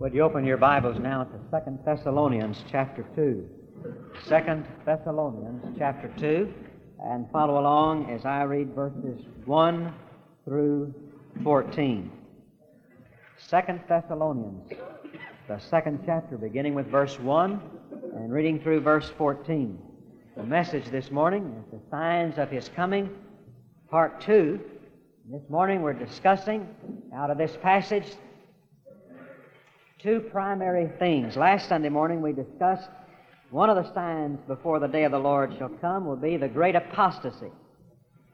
Would you open your Bibles now to Second Thessalonians chapter 2? Second Thessalonians chapter 2, and follow along as I read verses 1 through 14. Second Thessalonians, the second chapter, beginning with verse 1 and reading through verse 14. The message this morning is the signs of his coming, part 2. This morning we're discussing out of this passage two primary things. Last Sunday morning we discussed one of the signs before the day of the Lord shall come will be the great apostasy.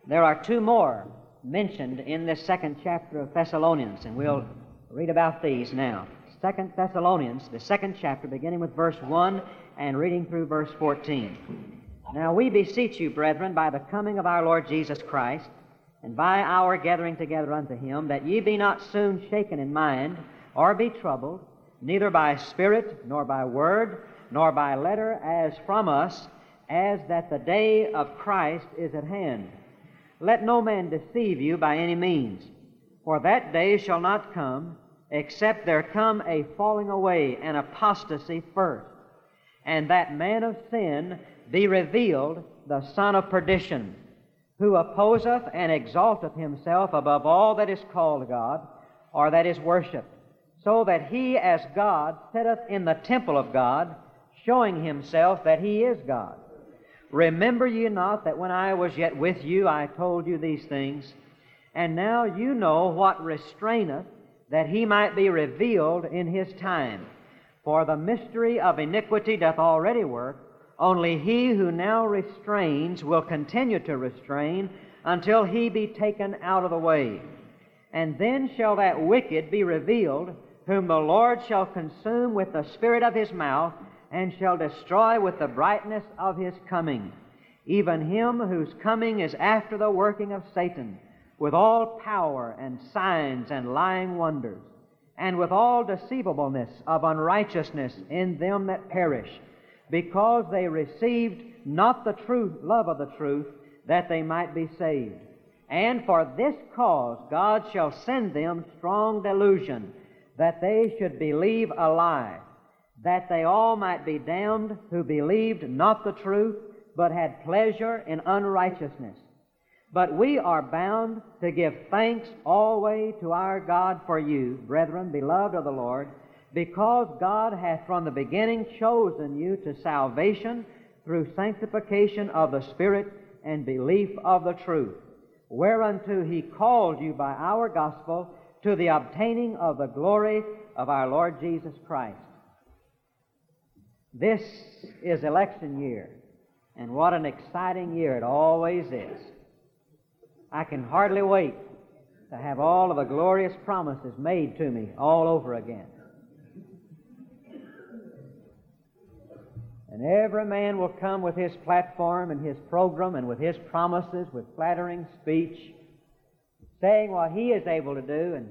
There are two more mentioned in this second chapter of Thessalonians, and we'll read about these now. Second Thessalonians, the second chapter, beginning with verse 1 and reading through verse 14. Now we beseech you, brethren, by the coming of our Lord Jesus Christ, and by our gathering together unto him, that ye be not soon shaken in mind, or be troubled, neither by spirit, nor by word, nor by letter as from us, as that the day of Christ is at hand. Let no man deceive you by any means, for that day shall not come, except there come a falling away and apostasy first, and that man of sin be revealed, the son of perdition, who opposeth and exalteth himself above all that is called God, or that is worshipped so that he as God sitteth in the temple of God, showing himself that he is God. Remember ye not that when I was yet with you I told you these things? And now you know what restraineth, that he might be revealed in his time. For the mystery of iniquity doth already work, only he who now restrains will continue to restrain until he be taken out of the way. And then shall that wicked be revealed whom the Lord shall consume with the spirit of his mouth, and shall destroy with the brightness of his coming, even him whose coming is after the working of Satan, with all power and signs and lying wonders, and with all deceivableness of unrighteousness in them that perish, because they received not the truth, love of the truth, that they might be saved. And for this cause God shall send them strong delusion that they should believe a lie, that they all might be damned who believed not the truth, but had pleasure in unrighteousness. But we are bound to give thanks always to our God for you, brethren, beloved of the Lord, because God hath from the beginning chosen you to salvation through sanctification of the Spirit and belief of the truth, whereunto He called you by our gospel to the obtaining of the glory of our Lord Jesus Christ. This is election year, and what an exciting year it always is. I can hardly wait to have all of the glorious promises made to me all over again. And every man will come with his platform and his program and with his promises, with flattering speech saying what he is able to do, and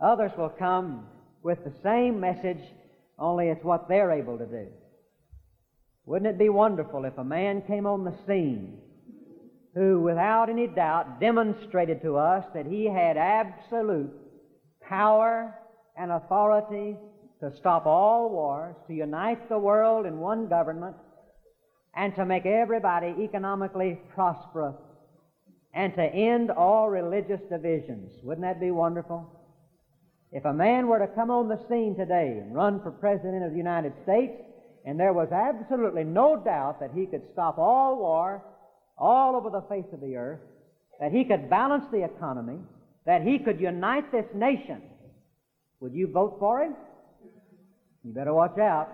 others will come with the same message, only it's what they're able to do. Wouldn't it be wonderful if a man came on the scene who, without any doubt, demonstrated to us that he had absolute power and authority to stop all wars, to unite the world in one government, and to make everybody economically prosperous and to end all religious divisions. Wouldn't that be wonderful? If a man were to come on the scene today and run for President of the United States, and there was absolutely no doubt that he could stop all war all over the face of the earth, that he could balance the economy, that he could unite this nation, would you vote for him? You better watch out.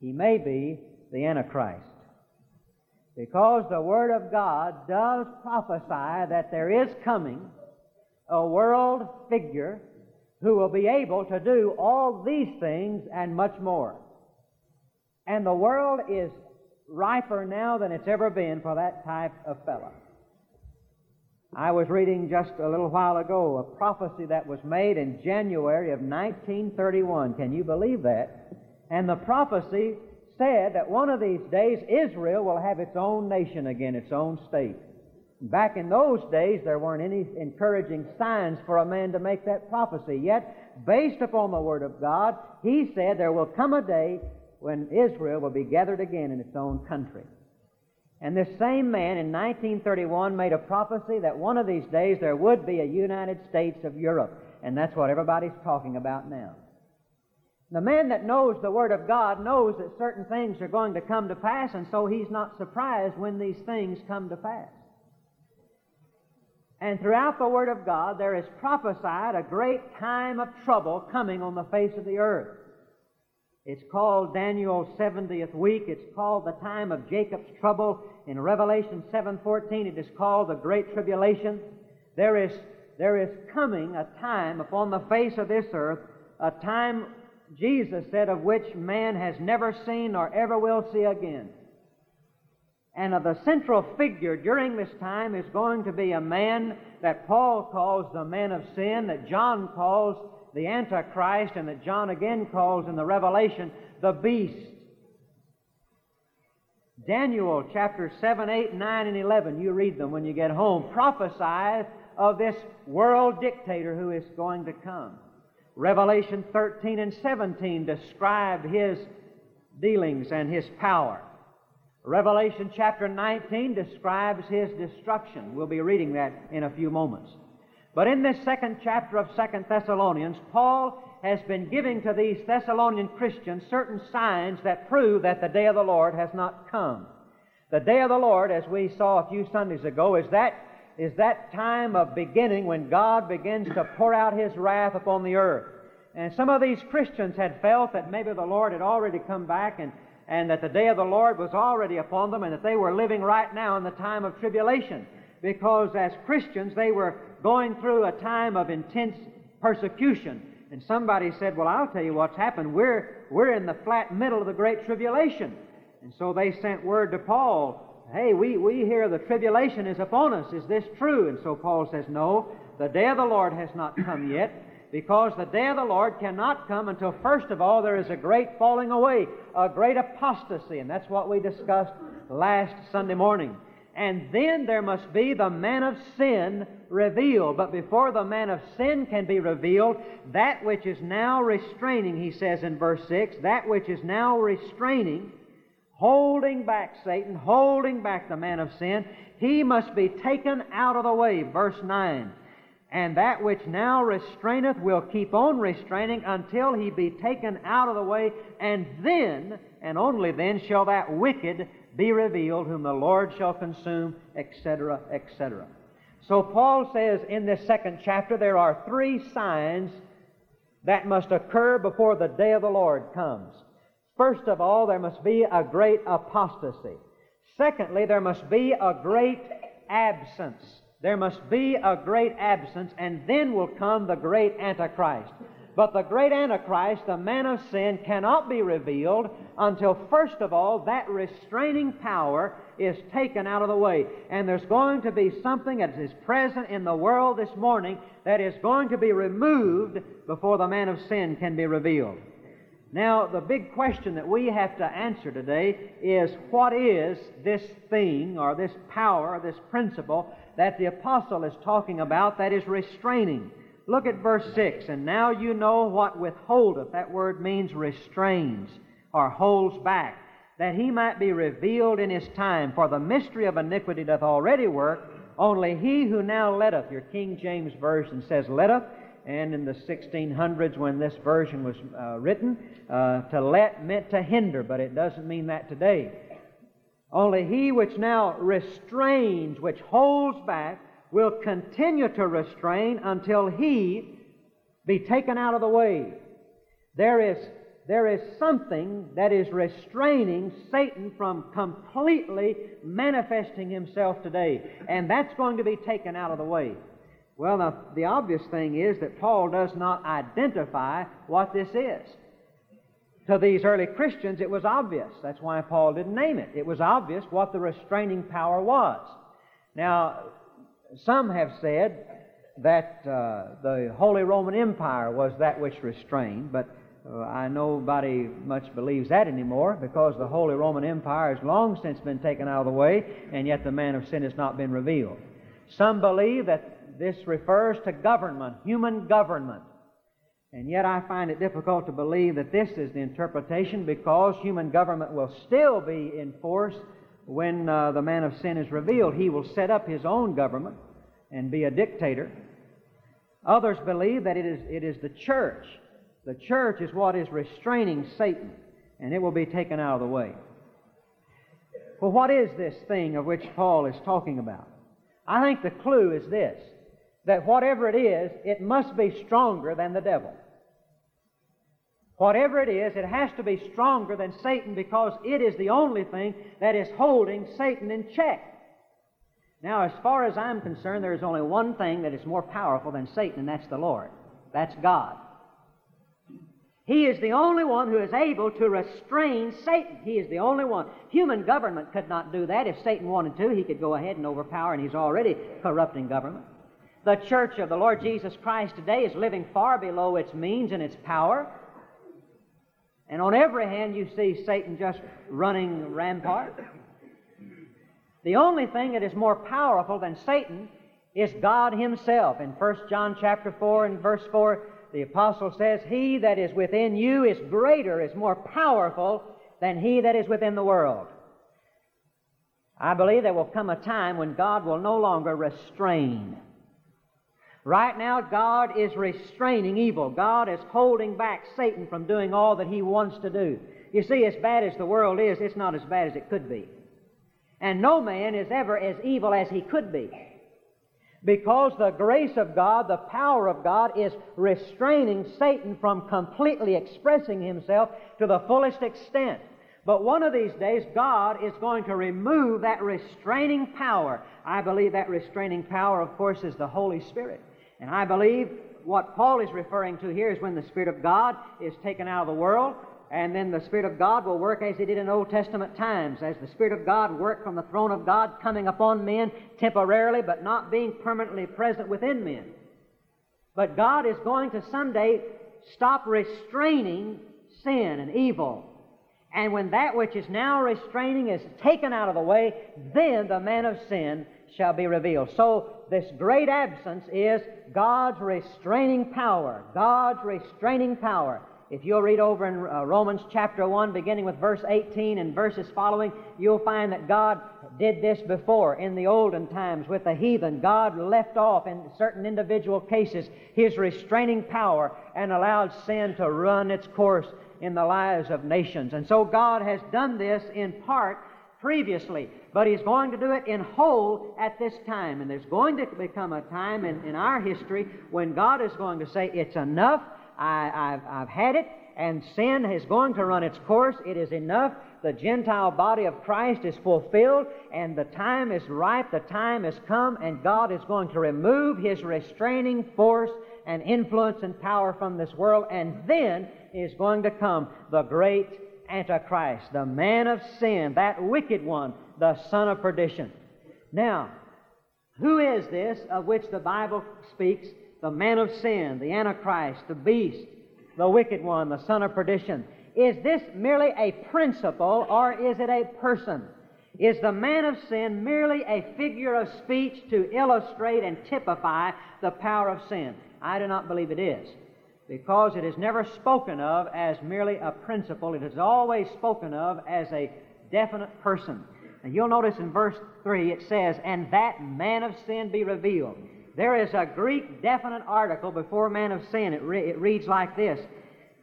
He may be the Antichrist. Because the Word of God does prophesy that there is coming a world figure who will be able to do all these things and much more. And the world is riper now than it's ever been for that type of fellow. I was reading just a little while ago a prophecy that was made in January of 1931. Can you believe that? And the prophecy said that one of these days Israel will have its own nation again, its own state. Back in those days, there weren't any encouraging signs for a man to make that prophecy. Yet, based upon the Word of God, he said there will come a day when Israel will be gathered again in its own country. And this same man in 1931 made a prophecy that one of these days there would be a United States of Europe. And that's what everybody's talking about now. The man that knows the Word of God knows that certain things are going to come to pass, and so he's not surprised when these things come to pass. And throughout the Word of God, there is prophesied a great time of trouble coming on the face of the earth. It's called Daniel's 70th week. It's called the time of Jacob's trouble. In Revelation 7:14, it is called the Great Tribulation. There is, there is coming a time upon the face of this earth, a time, Jesus said, of which man has never seen nor ever will see again. And the central figure during this time is going to be a man that Paul calls the man of sin, that John calls the Antichrist, and that John again calls in the Revelation the beast. Daniel chapter 7, 8, 9, and 11, you read them when you get home, prophesies of this world dictator who is going to come. Revelation 13 and 17 describe his dealings and his power. Revelation chapter 19 describes his destruction. We'll be reading that in a few moments. But in this second chapter of Second Thessalonians, Paul has been giving to these Thessalonian Christians certain signs that prove that the day of the Lord has not come. The day of the Lord, as we saw a few Sundays ago, is that, is that time of beginning when God begins to pour out His wrath upon the earth. And some of these Christians had felt that maybe the Lord had already come back and and that the day of the Lord was already upon them and that they were living right now in the time of tribulation. Because as Christians, they were going through a time of intense persecution. And somebody said, Well, I'll tell you what's happened. We're, we're in the flat middle of the great tribulation. And so they sent word to Paul, Hey, we, we hear the tribulation is upon us. Is this true? And so Paul says, No, the day of the Lord has not come yet because the day of the Lord cannot come until, first of all, there is a great falling away, a great apostasy, and that's what we discussed last Sunday morning. And then there must be the man of sin revealed. But before the man of sin can be revealed, that which is now restraining, he says in verse 6, that which is now restraining, holding back Satan, holding back the man of sin, he must be taken out of the way. Verse 9 and that which now restraineth will keep on restraining until he be taken out of the way, and then, and only then, shall that wicked be revealed, whom the Lord shall consume, etc., etc. So Paul says in this second chapter there are three signs that must occur before the day of the Lord comes. First of all, there must be a great apostasy. Secondly, there must be a great absence. There must be a great absence, and then will come the great Antichrist. But the great Antichrist, the man of sin, cannot be revealed until, first of all, that restraining power is taken out of the way. And there's going to be something that is present in the world this morning that is going to be removed before the man of sin can be revealed. Now, the big question that we have to answer today is what is this thing or this power, or this principle that the apostle is talking about that is restraining. Look at verse 6. And now you know what withholdeth. That word means restrains or holds back, that he might be revealed in his time. For the mystery of iniquity doth already work. Only he who now letteth, your King James Version says letteth, and in the 1600s when this version was uh, written, uh, to let meant to hinder, but it doesn't mean that today. Only he which now restrains, which holds back, will continue to restrain until he be taken out of the way. There is, there is something that is restraining Satan from completely manifesting himself today, and that's going to be taken out of the way. Well, now, the obvious thing is that Paul does not identify what this is. To these early Christians, it was obvious. That's why Paul didn't name it. It was obvious what the restraining power was. Now, some have said that uh, the Holy Roman Empire was that which restrained, but uh, I nobody much believes that anymore because the Holy Roman Empire has long since been taken out of the way, and yet the man of sin has not been revealed. Some believe that this refers to government, human government. And yet I find it difficult to believe that this is the interpretation because human government will still be in force when uh, the man of sin is revealed. He will set up his own government and be a dictator. Others believe that it is, it is the church. The church is what is restraining Satan, and it will be taken out of the way. Well, what is this thing of which Paul is talking about? I think the clue is this that whatever it is, it must be stronger than the devil. Whatever it is, it has to be stronger than Satan because it is the only thing that is holding Satan in check. Now, as far as I'm concerned, there is only one thing that is more powerful than Satan, and that's the Lord. That's God. He is the only one who is able to restrain Satan. He is the only one. Human government could not do that. If Satan wanted to, he could go ahead and overpower, and he's already corrupting government. The church of the Lord Jesus Christ today is living far below its means and its power. And on every hand, you see Satan just running rampart. The only thing that is more powerful than Satan is God Himself. In 1 John chapter 4 and verse 4, the apostle says, He that is within you is greater, is more powerful than he that is within the world. I believe there will come a time when God will no longer restrain. Right now, God is restraining evil. God is holding back Satan from doing all that he wants to do. You see, as bad as the world is, it's not as bad as it could be. And no man is ever as evil as he could be. Because the grace of God, the power of God, is restraining Satan from completely expressing himself to the fullest extent. But one of these days, God is going to remove that restraining power. I believe that restraining power, of course, is the Holy Spirit. And I believe what Paul is referring to here is when the Spirit of God is taken out of the world, and then the Spirit of God will work as He did in Old Testament times, as the Spirit of God worked from the throne of God, coming upon men temporarily, but not being permanently present within men. But God is going to someday stop restraining sin and evil. And when that which is now restraining is taken out of the way, then the man of sin shall be revealed. So this great absence is God's restraining power. God's restraining power. If you'll read over in uh, Romans chapter 1, beginning with verse 18 and verses following, you'll find that God did this before in the olden times with the heathen. God left off in certain individual cases His restraining power and allowed sin to run its course in the lives of nations. And so God has done this in part previously, but He's going to do it in whole at this time. And there's going to become a time in, in our history when God is going to say, It's enough, I, have I've had it, and sin is going to run its course. It is enough. The Gentile body of Christ is fulfilled, and the time is ripe, the time has come, and God is going to remove His restraining force and influence and power from this world, and then is going to come the great Antichrist, the man of sin, that wicked one, the son of perdition. Now, who is this of which the Bible speaks? The man of sin, the Antichrist, the beast, the wicked one, the son of perdition. Is this merely a principle or is it a person? Is the man of sin merely a figure of speech to illustrate and typify the power of sin? I do not believe it is because it is never spoken of as merely a principle. It is always spoken of as a definite person. And you'll notice in verse 3 it says, And that man of sin be revealed. There is a Greek definite article before man of sin. It, re- it reads like this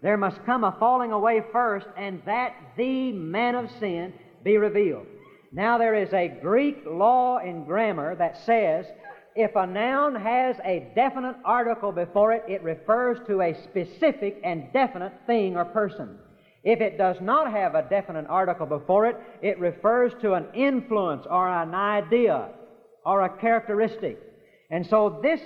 There must come a falling away first, and that the man of sin be revealed. Now, there is a Greek law in grammar that says if a noun has a definite article before it, it refers to a specific and definite thing or person. If it does not have a definite article before it, it refers to an influence or an idea or a characteristic. And so this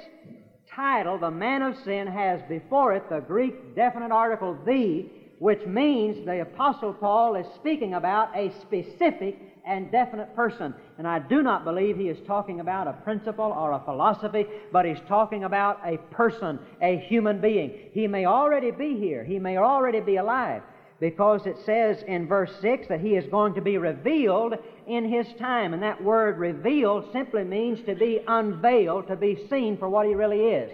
title, the man of sin, has before it the Greek definite article the, which means the Apostle Paul is speaking about a specific and definite person. And I do not believe he is talking about a principle or a philosophy, but he's talking about a person, a human being. He may already be here, he may already be alive, because it says in verse 6 that he is going to be revealed in his time. And that word revealed simply means to be unveiled, to be seen for what he really is.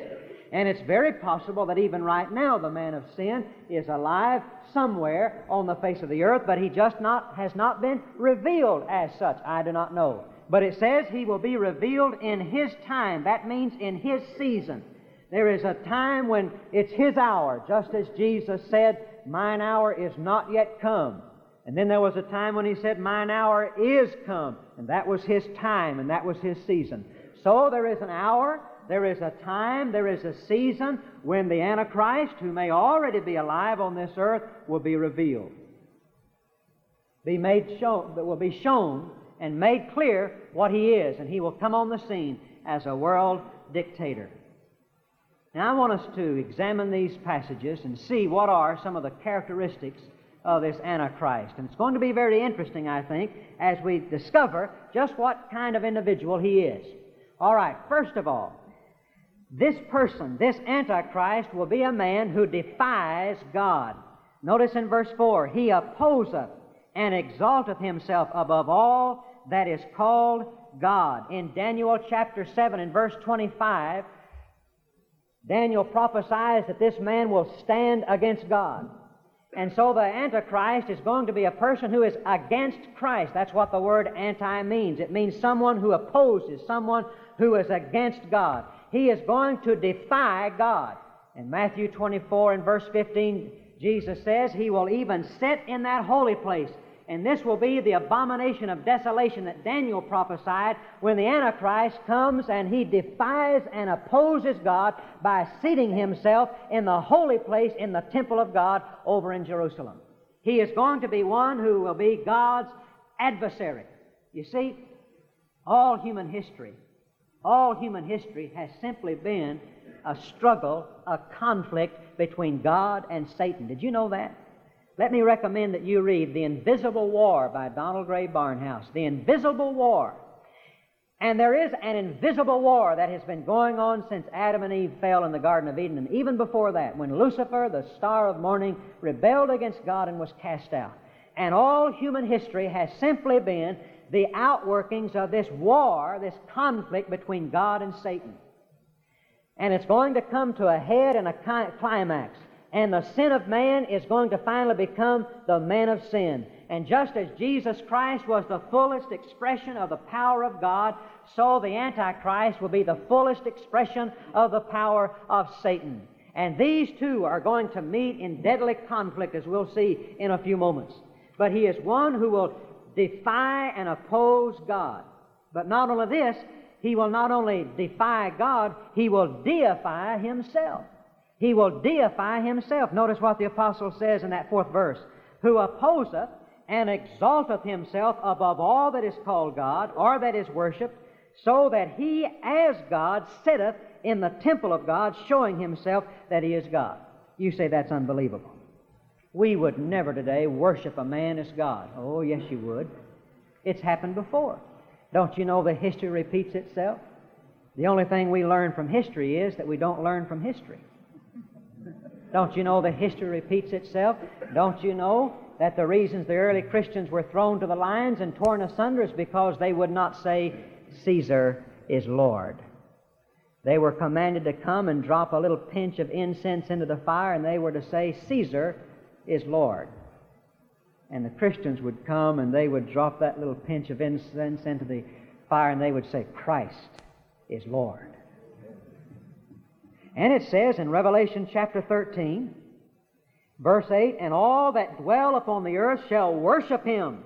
And it's very possible that even right now the man of sin is alive somewhere on the face of the earth, but he just not, has not been revealed as such. I do not know. But it says he will be revealed in his time. That means in his season. There is a time when it's his hour, just as Jesus said, Mine hour is not yet come. And then there was a time when he said, Mine hour is come. And that was his time, and that was his season. So there is an hour, there is a time, there is a season when the Antichrist, who may already be alive on this earth, will be revealed. Be made shown, that will be shown and made clear what he is, and he will come on the scene as a world dictator. Now, I want us to examine these passages and see what are some of the characteristics of this Antichrist. And it's going to be very interesting, I think, as we discover just what kind of individual he is. All right, first of all, this person, this Antichrist, will be a man who defies God. Notice in verse 4 He opposeth and exalteth himself above all that is called God. In Daniel chapter 7 and verse 25, Daniel prophesies that this man will stand against God. And so the Antichrist is going to be a person who is against Christ. That's what the word anti means. It means someone who opposes, someone who is against God. He is going to defy God. In Matthew 24 and verse 15, Jesus says, He will even sit in that holy place and this will be the abomination of desolation that Daniel prophesied when the Antichrist comes and he defies and opposes God by seating himself in the holy place in the temple of God over in Jerusalem. He is going to be one who will be God's adversary. You see, all human history, all human history has simply been a struggle, a conflict between God and Satan. Did you know that? Let me recommend that you read The Invisible War by Donald Grey Barnhouse. The Invisible War. And there is an invisible war that has been going on since Adam and Eve fell in the Garden of Eden, and even before that, when Lucifer, the star of morning, rebelled against God and was cast out. And all human history has simply been the outworkings of this war, this conflict between God and Satan. And it's going to come to a head and a climax and the sin of man is going to finally become the man of sin. And just as Jesus Christ was the fullest expression of the power of God, so the Antichrist will be the fullest expression of the power of Satan. And these two are going to meet in deadly conflict, as we'll see in a few moments. But he is one who will defy and oppose God. But not only this, he will not only defy God, he will deify himself. He will deify himself. Notice what the apostle says in that fourth verse who opposeth and exalteth himself above all that is called God or that is worshipped, so that he as God sitteth in the temple of God, showing himself that he is God. You say that's unbelievable. We would never today worship a man as God. Oh, yes, you would. It's happened before. Don't you know the history repeats itself? The only thing we learn from history is that we don't learn from history. Don't you know the history repeats itself? Don't you know that the reasons the early Christians were thrown to the lions and torn asunder is because they would not say, Caesar is Lord. They were commanded to come and drop a little pinch of incense into the fire, and they were to say, Caesar is Lord. And the Christians would come and they would drop that little pinch of incense into the fire, and they would say, Christ is Lord. And it says in Revelation chapter 13, verse 8, And all that dwell upon the earth shall worship him,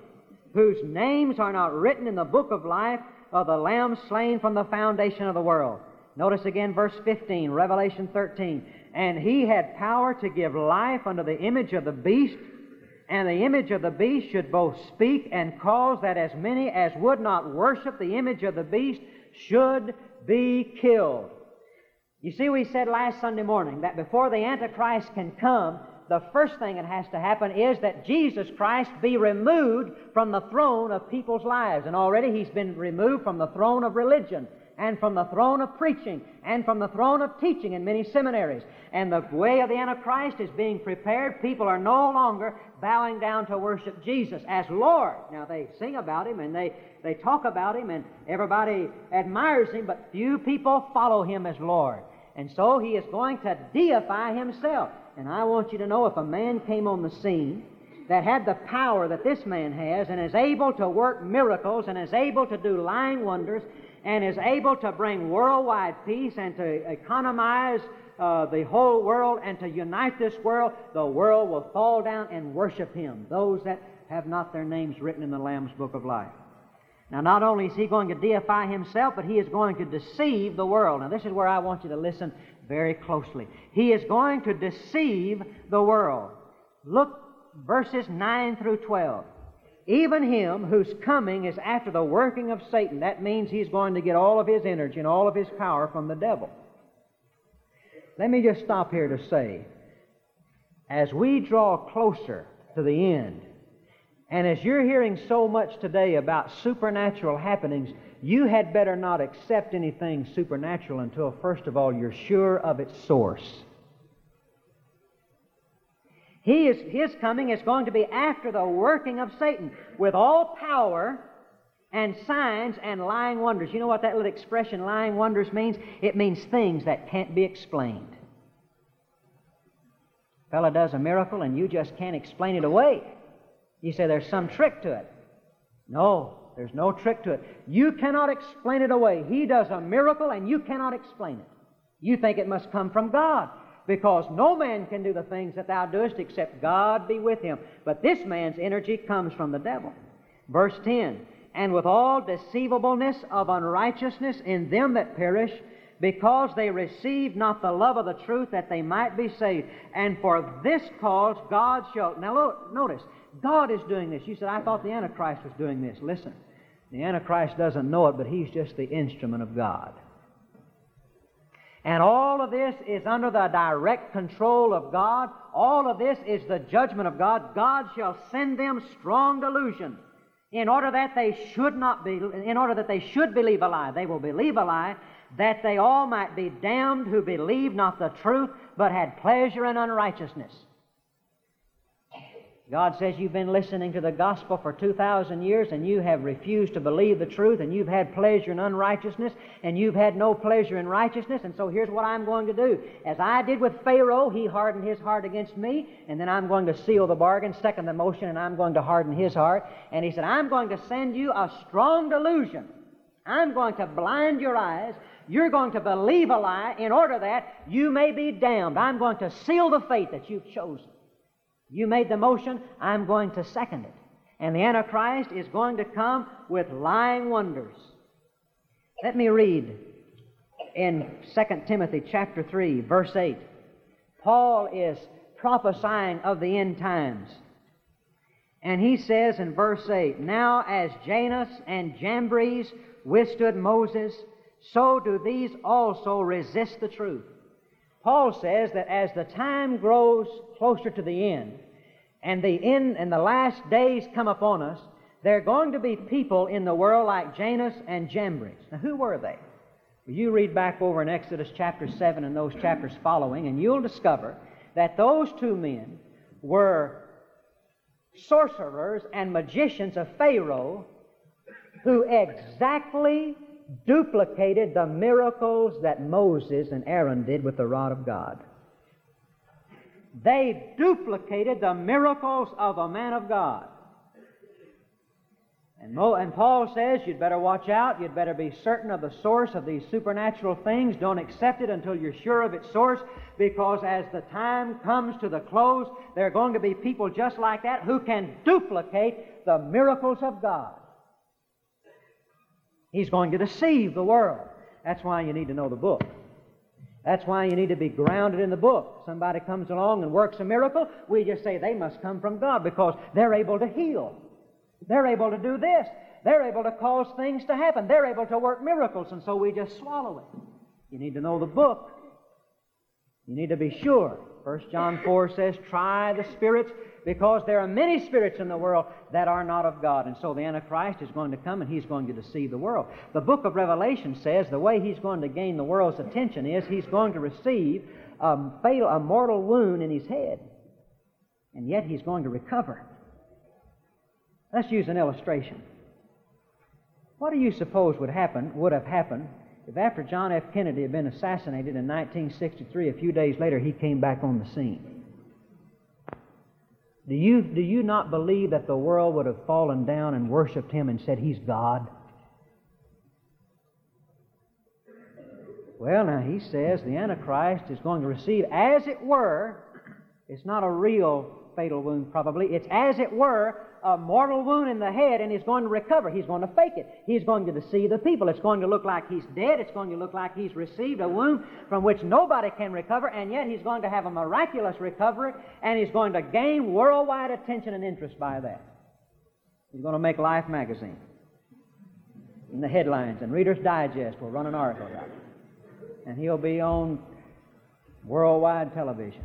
whose names are not written in the book of life of the Lamb slain from the foundation of the world. Notice again verse 15, Revelation 13. And he had power to give life unto the image of the beast, and the image of the beast should both speak and cause that as many as would not worship the image of the beast should be killed. You see, we said last Sunday morning that before the Antichrist can come, the first thing that has to happen is that Jesus Christ be removed from the throne of people's lives. And already he's been removed from the throne of religion and from the throne of preaching and from the throne of teaching in many seminaries. And the way of the Antichrist is being prepared. People are no longer bowing down to worship Jesus as Lord. Now they sing about him and they, they talk about him and everybody admires him, but few people follow him as Lord. And so he is going to deify himself. And I want you to know if a man came on the scene that had the power that this man has and is able to work miracles and is able to do lying wonders and is able to bring worldwide peace and to economize uh, the whole world and to unite this world, the world will fall down and worship him, those that have not their names written in the Lamb's Book of Life. Now, not only is he going to deify himself, but he is going to deceive the world. Now, this is where I want you to listen very closely. He is going to deceive the world. Look, verses 9 through 12. Even him whose coming is after the working of Satan. That means he's going to get all of his energy and all of his power from the devil. Let me just stop here to say, as we draw closer to the end, and as you're hearing so much today about supernatural happenings, you had better not accept anything supernatural until, first of all, you're sure of its source. He is, his coming is going to be after the working of Satan with all power and signs and lying wonders. You know what that little expression, lying wonders, means? It means things that can't be explained. A fellow does a miracle and you just can't explain it away. You say there's some trick to it. No, there's no trick to it. You cannot explain it away. He does a miracle and you cannot explain it. You think it must come from God because no man can do the things that thou doest except God be with him. But this man's energy comes from the devil. Verse 10 And with all deceivableness of unrighteousness in them that perish, because they received not the love of the truth that they might be saved. And for this cause God shall. Now look, notice, God is doing this. You said, I thought the Antichrist was doing this. Listen, the Antichrist doesn't know it, but he's just the instrument of God. And all of this is under the direct control of God. All of this is the judgment of God. God shall send them strong delusion in order that they should not be, in order that they should believe a lie. They will believe a lie that they all might be damned who believed not the truth, but had pleasure in unrighteousness. God says you've been listening to the gospel for 2,000 years and you have refused to believe the truth and you've had pleasure in unrighteousness and you've had no pleasure in righteousness. And so here's what I'm going to do. As I did with Pharaoh, he hardened his heart against me and then I'm going to seal the bargain, second the motion, and I'm going to harden his heart. And he said, I'm going to send you a strong delusion. I'm going to blind your eyes you're going to believe a lie in order that you may be damned. I'm going to seal the fate that you've chosen. You made the motion, I'm going to second it. And the Antichrist is going to come with lying wonders. Let me read in 2 Timothy chapter 3, verse 8. Paul is prophesying of the end times. And he says in verse 8, Now as Jannes and Jambres withstood Moses, so do these also resist the truth. Paul says that as the time grows closer to the end, and the end and the last days come upon us, there are going to be people in the world like Jannes and Jambres. Now, who were they? Well, you read back over in Exodus chapter 7 and those chapters following, and you'll discover that those two men were sorcerers and magicians of Pharaoh who exactly duplicated the miracles that Moses and Aaron did with the rod of God. They duplicated the miracles of a man of God. And, Mo, and Paul says you'd better watch out. You'd better be certain of the source of these supernatural things. Don't accept it until you're sure of its source, because as the time comes to the close, there are going to be people just like that who can duplicate the miracles of God. He's going to deceive the world. That's why you need to know the book. That's why you need to be grounded in the book. Somebody comes along and works a miracle, we just say they must come from God because they're able to heal. They're able to do this. They're able to cause things to happen. They're able to work miracles, and so we just swallow it. You need to know the book. You need to be sure. 1 John 4 says, Try the spirits because there are many spirits in the world that are not of God. And so the Antichrist is going to come and he's going to deceive the world. The book of Revelation says the way he's going to gain the world's attention is he's going to receive a, fatal, a mortal wound in his head. And yet he's going to recover. Let's use an illustration. What do you suppose would happen, would have happened, if after John F. Kennedy had been assassinated in 1963, a few days later he came back on the scene, do you, do you not believe that the world would have fallen down and worshiped him and said he's God? Well, now he says the Antichrist is going to receive, as it were, it's not a real fatal wound probably, it's as it were a mortal wound in the head and he's going to recover. He's going to fake it. He's going to deceive the people. It's going to look like he's dead. It's going to look like he's received a wound from which nobody can recover, and yet he's going to have a miraculous recovery and he's going to gain worldwide attention and interest by that. He's going to make Life magazine in the headlines, and Reader's Digest will run an article about it. And he'll be on worldwide television.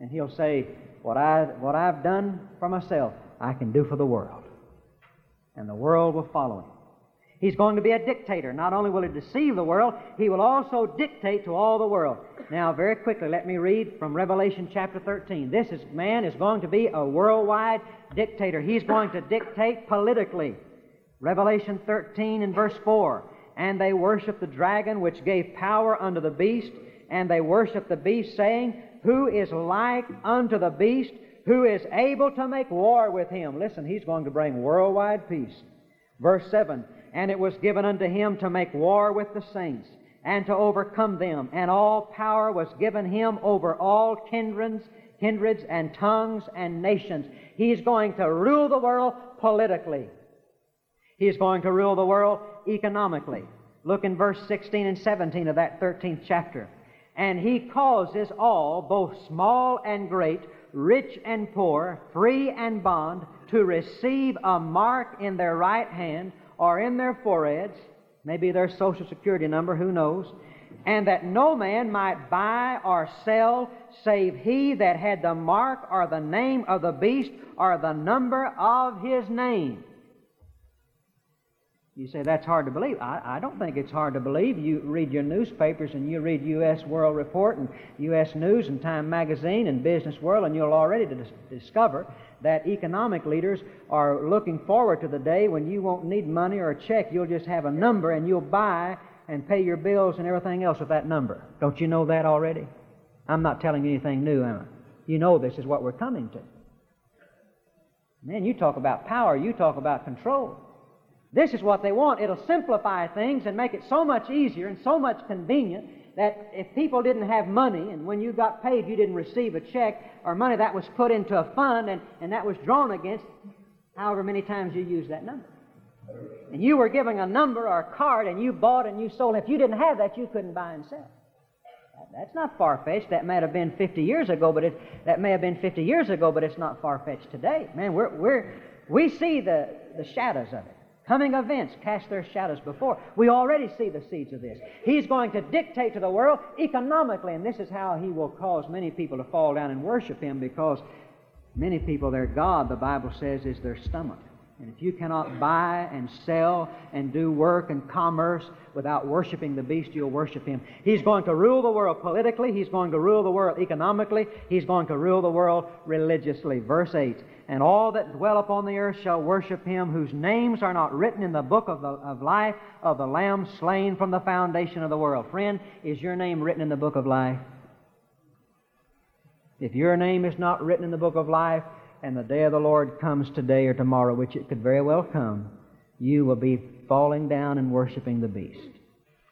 And he'll say, what, I, what I've done for myself, I can do for the world. And the world will follow him. He's going to be a dictator. Not only will he deceive the world, he will also dictate to all the world. Now, very quickly, let me read from Revelation chapter 13. This is, man is going to be a worldwide dictator. He's going to dictate politically. Revelation 13 and verse 4. And they worshiped the dragon which gave power unto the beast, and they worshiped the beast, saying, Who is like unto the beast? Who is able to make war with him. Listen, he's going to bring worldwide peace. Verse 7 And it was given unto him to make war with the saints and to overcome them. And all power was given him over all kindreds, kindreds and tongues and nations. He's going to rule the world politically. He's going to rule the world economically. Look in verse 16 and 17 of that 13th chapter. And he causes all, both small and great, rich and poor, free and bond, to receive a mark in their right hand or in their foreheads, maybe their social security number, who knows, and that no man might buy or sell save he that had the mark or the name of the beast or the number of his name. You say that's hard to believe. I, I, don't think it's hard to believe. You read your newspapers and you read U.S. World Report and U.S. News and Time Magazine and Business World, and you'll already dis- discover that economic leaders are looking forward to the day when you won't need money or a check. You'll just have a number and you'll buy and pay your bills and everything else with that number. Don't you know that already? I'm not telling you anything new, am I? You know this is what we're coming to. Man, you talk about power, you talk about control. This is what they want. It'll simplify things and make it so much easier and so much convenient that if people didn't have money and when you got paid you didn't receive a check or money that was put into a fund and, and that was drawn against however many times you used that number. And you were giving a number or a card and you bought and you sold. If you didn't have that, you couldn't buy and sell. That's not far fetched. That may have been 50 years ago, but it, that may have been 50 years ago, but it's not far fetched today. Man, we're, we're, we see the, the shadows of it. Coming events cast their shadows before. We already see the seeds of this. He's going to dictate to the world economically, and this is how he will cause many people to fall down and worship him because many people, their God, the Bible says, is their stomach. And if you cannot buy and sell and do work and commerce without worshiping the beast, you'll worship him. He's going to rule the world politically. He's going to rule the world economically. He's going to rule the world religiously. Verse 8 and all that dwell upon the earth shall worship him whose names are not written in the book of, the, of life of the Lamb slain from the foundation of the world. Friend, is your name written in the book of life? If your name is not written in the book of life, and the day of the Lord comes today or tomorrow, which it could very well come, you will be falling down and worshiping the beast.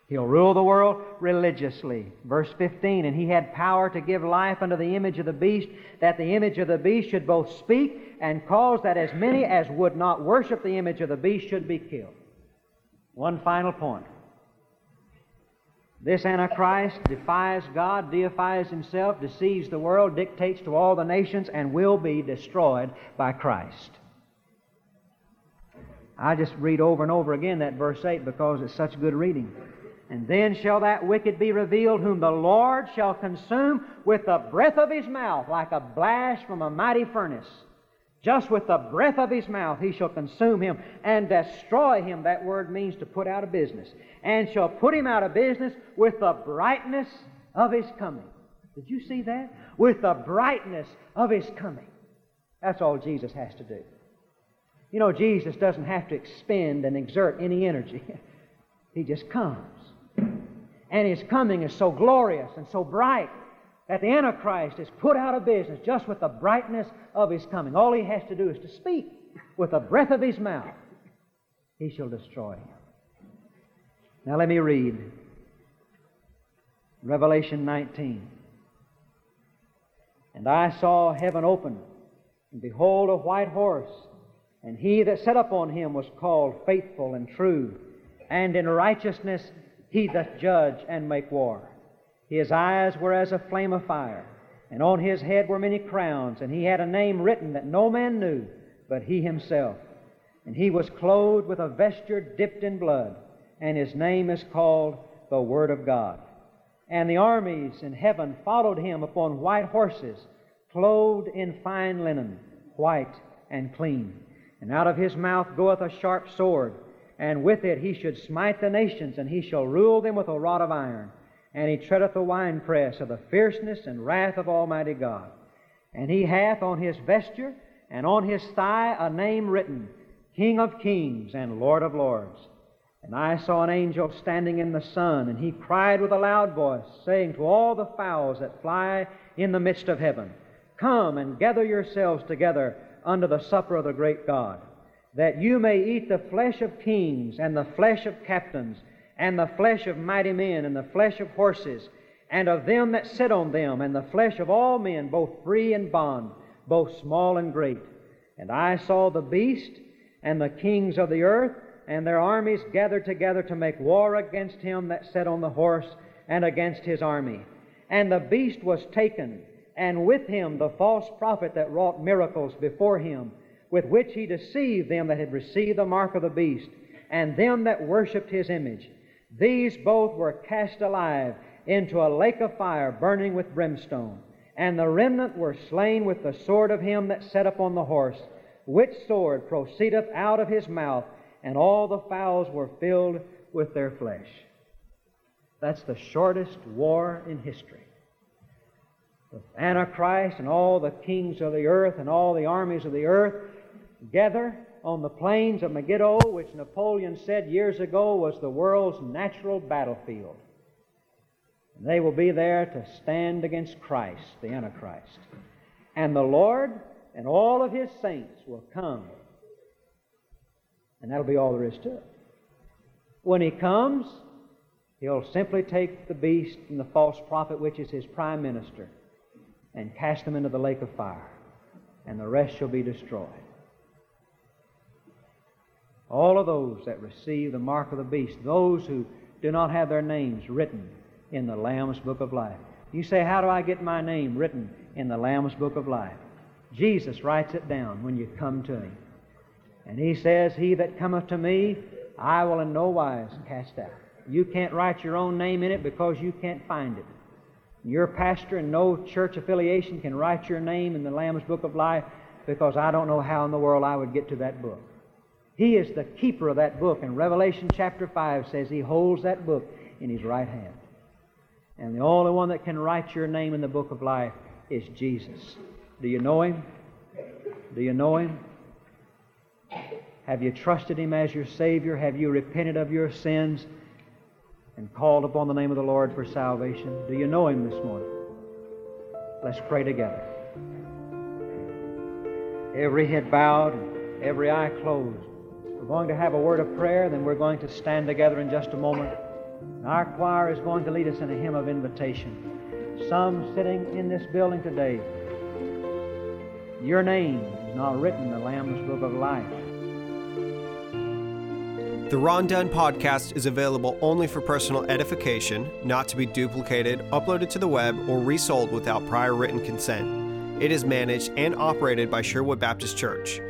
He'll rule the world religiously. Verse 15, and he had power to give life unto the image of the beast, that the image of the beast should both speak and cause that as many as would not worship the image of the beast should be killed. One final point. This Antichrist defies God, deifies himself, deceives the world, dictates to all the nations, and will be destroyed by Christ. I just read over and over again that verse 8 because it's such good reading. And then shall that wicked be revealed, whom the Lord shall consume with the breath of his mouth, like a blast from a mighty furnace. Just with the breath of his mouth he shall consume him and destroy him. That word means to put out of business. And shall put him out of business with the brightness of his coming. Did you see that? With the brightness of his coming. That's all Jesus has to do. You know, Jesus doesn't have to expend and exert any energy. he just comes. And his coming is so glorious and so bright that the Antichrist is put out of business just with the brightness of his coming. All he has to do is to speak with the breath of his mouth. He shall destroy him. Now let me read Revelation 19. And I saw heaven open, and behold, a white horse, and he that sat upon him was called faithful and true, and in righteousness he doth judge and make war. His eyes were as a flame of fire, and on his head were many crowns, and he had a name written that no man knew but he himself. And he was clothed with a vesture dipped in blood, and his name is called the Word of God. And the armies in heaven followed him upon white horses, clothed in fine linen, white and clean. And out of his mouth goeth a sharp sword, and with it he should smite the nations, and he shall rule them with a rod of iron. And he treadeth the winepress of the fierceness and wrath of Almighty God. And he hath on his vesture and on his thigh a name written, King of kings and Lord of lords. And I saw an angel standing in the sun, and he cried with a loud voice, saying to all the fowls that fly in the midst of heaven, Come and gather yourselves together unto the supper of the great God, that you may eat the flesh of kings, and the flesh of captains, and the flesh of mighty men, and the flesh of horses, and of them that sit on them, and the flesh of all men, both free and bond, both small and great. And I saw the beast and the kings of the earth and their armies gathered together to make war against him that sat on the horse and against his army. And the beast was taken, and with him the false prophet that wrought miracles before him, with which he deceived them that had received the mark of the beast, and them that worshipped his image. These both were cast alive into a lake of fire burning with brimstone. And the remnant were slain with the sword of him that sat upon the horse, which sword proceedeth out of his mouth and all the fowls were filled with their flesh. That's the shortest war in history. The Antichrist and all the kings of the earth and all the armies of the earth gather on the plains of Megiddo, which Napoleon said years ago was the world's natural battlefield. They will be there to stand against Christ, the Antichrist. And the Lord and all of his saints will come and that'll be all there is to it. When he comes, he'll simply take the beast and the false prophet, which is his prime minister, and cast them into the lake of fire, and the rest shall be destroyed. All of those that receive the mark of the beast, those who do not have their names written in the Lamb's book of life. You say, How do I get my name written in the Lamb's book of life? Jesus writes it down when you come to him. And he says, He that cometh to me, I will in no wise cast out. You can't write your own name in it because you can't find it. Your pastor and no church affiliation can write your name in the Lamb's Book of Life because I don't know how in the world I would get to that book. He is the keeper of that book, and Revelation chapter 5 says he holds that book in his right hand. And the only one that can write your name in the book of life is Jesus. Do you know him? Do you know him? Have you trusted Him as your Savior? Have you repented of your sins and called upon the name of the Lord for salvation? Do you know Him this morning? Let's pray together. Every head bowed, every eye closed. We're going to have a word of prayer, then we're going to stand together in just a moment. Our choir is going to lead us in a hymn of invitation. Some sitting in this building today, your name is not written in the Lamb's Book of Life. The Ron Dunn podcast is available only for personal edification, not to be duplicated, uploaded to the web, or resold without prior written consent. It is managed and operated by Sherwood Baptist Church.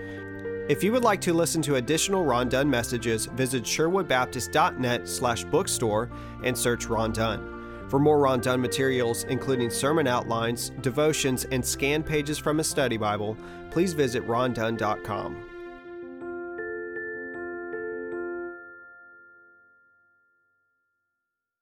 If you would like to listen to additional Ron Dunn messages, visit sherwoodbaptist.net slash bookstore and search Ron Dunn. For more Ron Dunn materials, including sermon outlines, devotions, and scanned pages from a study Bible, please visit rondunn.com.